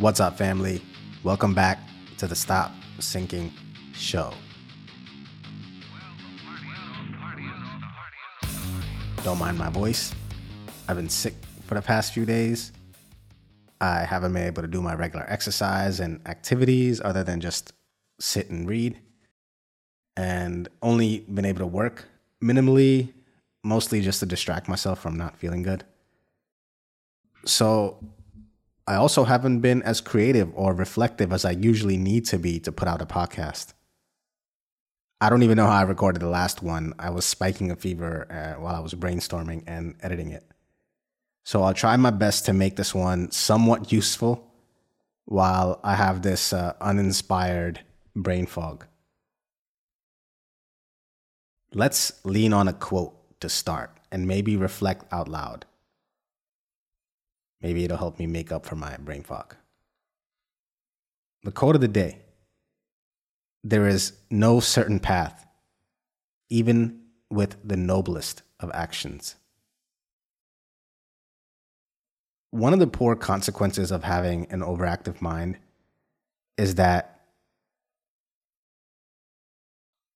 What's up, family? Welcome back to the Stop Sinking Show. Don't mind my voice. I've been sick for the past few days. I haven't been able to do my regular exercise and activities other than just sit and read. And only been able to work minimally, mostly just to distract myself from not feeling good. So I also haven't been as creative or reflective as I usually need to be to put out a podcast. I don't even know how I recorded the last one. I was spiking a fever uh, while I was brainstorming and editing it. So I'll try my best to make this one somewhat useful while I have this uh, uninspired brain fog. Let's lean on a quote to start and maybe reflect out loud. Maybe it'll help me make up for my brain fog. The quote of the day There is no certain path, even with the noblest of actions. One of the poor consequences of having an overactive mind is that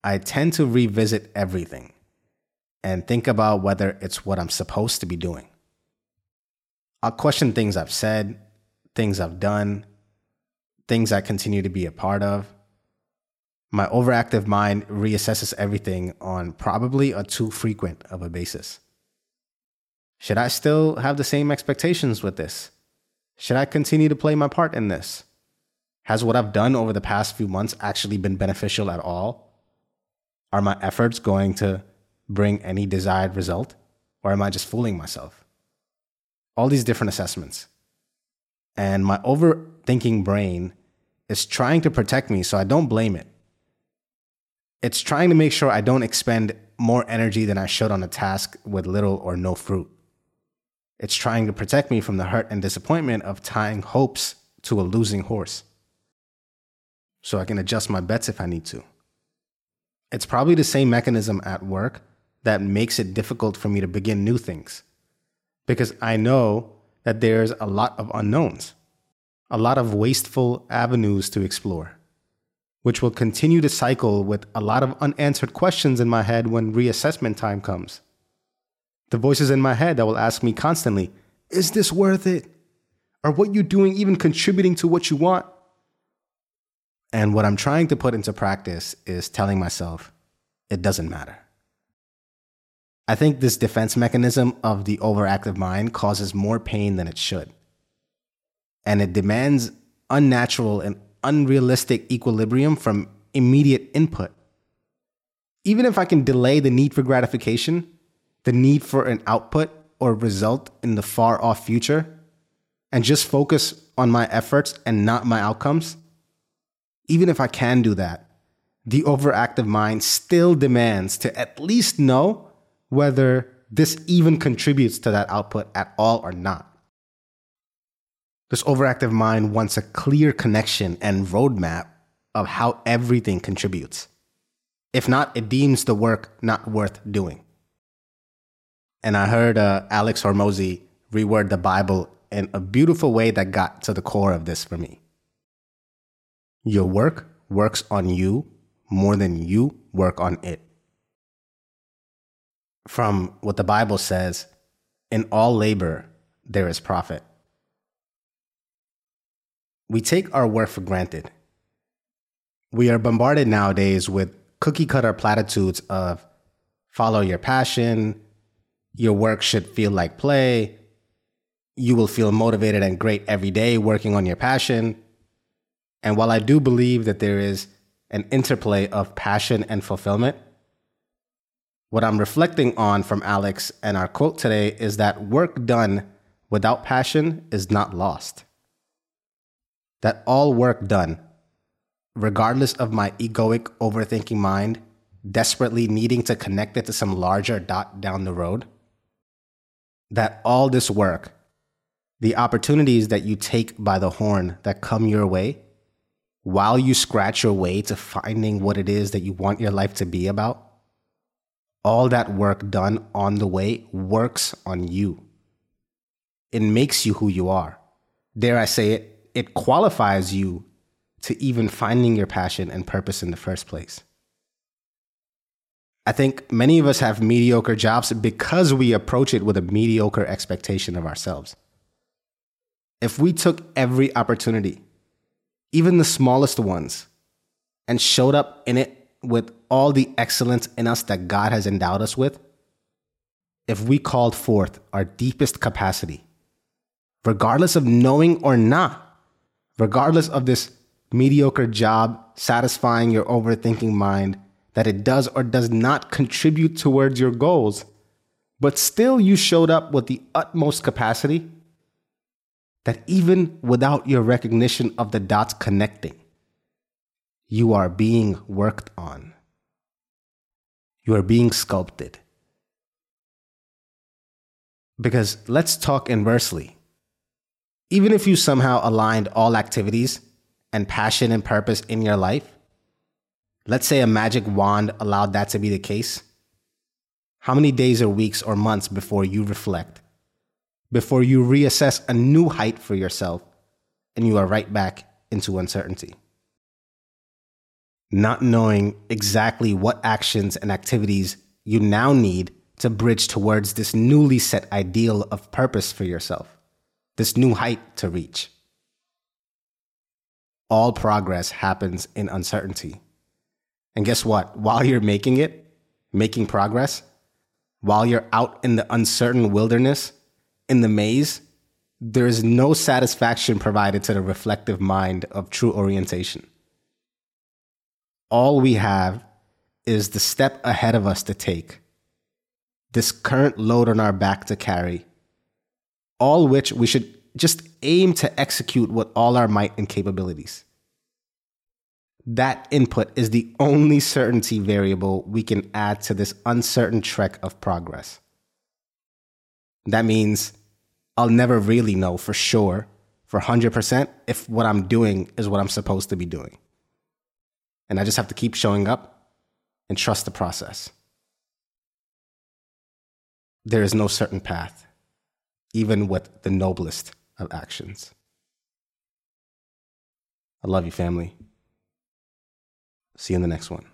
I tend to revisit everything and think about whether it's what I'm supposed to be doing. I'll question things I've said, things I've done, things I continue to be a part of. My overactive mind reassesses everything on probably a too frequent of a basis. Should I still have the same expectations with this? Should I continue to play my part in this? Has what I've done over the past few months actually been beneficial at all? Are my efforts going to bring any desired result? Or am I just fooling myself? All these different assessments. And my overthinking brain is trying to protect me so I don't blame it. It's trying to make sure I don't expend more energy than I should on a task with little or no fruit. It's trying to protect me from the hurt and disappointment of tying hopes to a losing horse. So I can adjust my bets if I need to. It's probably the same mechanism at work that makes it difficult for me to begin new things because I know that there's a lot of unknowns, a lot of wasteful avenues to explore, which will continue to cycle with a lot of unanswered questions in my head when reassessment time comes. The voices in my head that will ask me constantly, Is this worth it? Are what you're doing even contributing to what you want? And what I'm trying to put into practice is telling myself, it doesn't matter. I think this defense mechanism of the overactive mind causes more pain than it should. And it demands unnatural and unrealistic equilibrium from immediate input. Even if I can delay the need for gratification, the need for an output or result in the far off future, and just focus on my efforts and not my outcomes, even if I can do that, the overactive mind still demands to at least know whether this even contributes to that output at all or not. This overactive mind wants a clear connection and roadmap of how everything contributes. If not, it deems the work not worth doing. And I heard uh, Alex Hormozi reword the Bible in a beautiful way that got to the core of this for me. Your work works on you more than you work on it from what the Bible says in all labor, there is profit. We take our work for granted. We are bombarded nowadays with cookie cutter platitudes of follow your passion, your work should feel like play, you will feel motivated and great every day working on your passion. And while I do believe that there is an interplay of passion and fulfillment, what I'm reflecting on from Alex and our quote today is that work done without passion is not lost. That all work done, regardless of my egoic overthinking mind, desperately needing to connect it to some larger dot down the road, that all this work, the opportunities that you take by the horn that come your way, while you scratch your way to finding what it is that you want your life to be about, all that work done on the way works on you. It makes you who you are. Dare I say it, it qualifies you to even finding your passion and purpose in the first place. I think many of us have mediocre jobs because we approach it with a mediocre expectation of ourselves. If we took every opportunity, even the smallest ones, and showed up in it with all the excellence in us that God has endowed us with, if we called forth our deepest capacity, regardless of knowing or not, regardless of this mediocre job satisfying your overthinking mind, that it does or does not contribute towards your goals, but still you showed up with the utmost capacity, that even without your recognition of the dots connecting, you are being worked on. You are being sculpted. Because let's talk inversely. Even if you somehow aligned all activities and passion and purpose in your life, let's say a magic wand allowed that to be the case. How many days or weeks or months before you reflect, before you reassess a new height for yourself, and you are right back into uncertainty? Not knowing exactly what actions and activities you now need to bridge towards this newly set ideal of purpose for yourself, this new height to reach. All progress happens in uncertainty. And guess what? While you're making it, making progress, while you're out in the uncertain wilderness, in the maze, there is no satisfaction provided to the reflective mind of true orientation. All we have is the step ahead of us to take this current load on our back to carry, all which we should just aim to execute with all our might and capabilities. That input is the only certainty variable we can add to this uncertain trek of progress. That means I'll never really know for sure, for 100%, if what I'm doing is what I'm supposed to be doing. And I just have to keep showing up and trust the process there is no certain path, even with the noblest of actions. I love you, family. See you in the next one.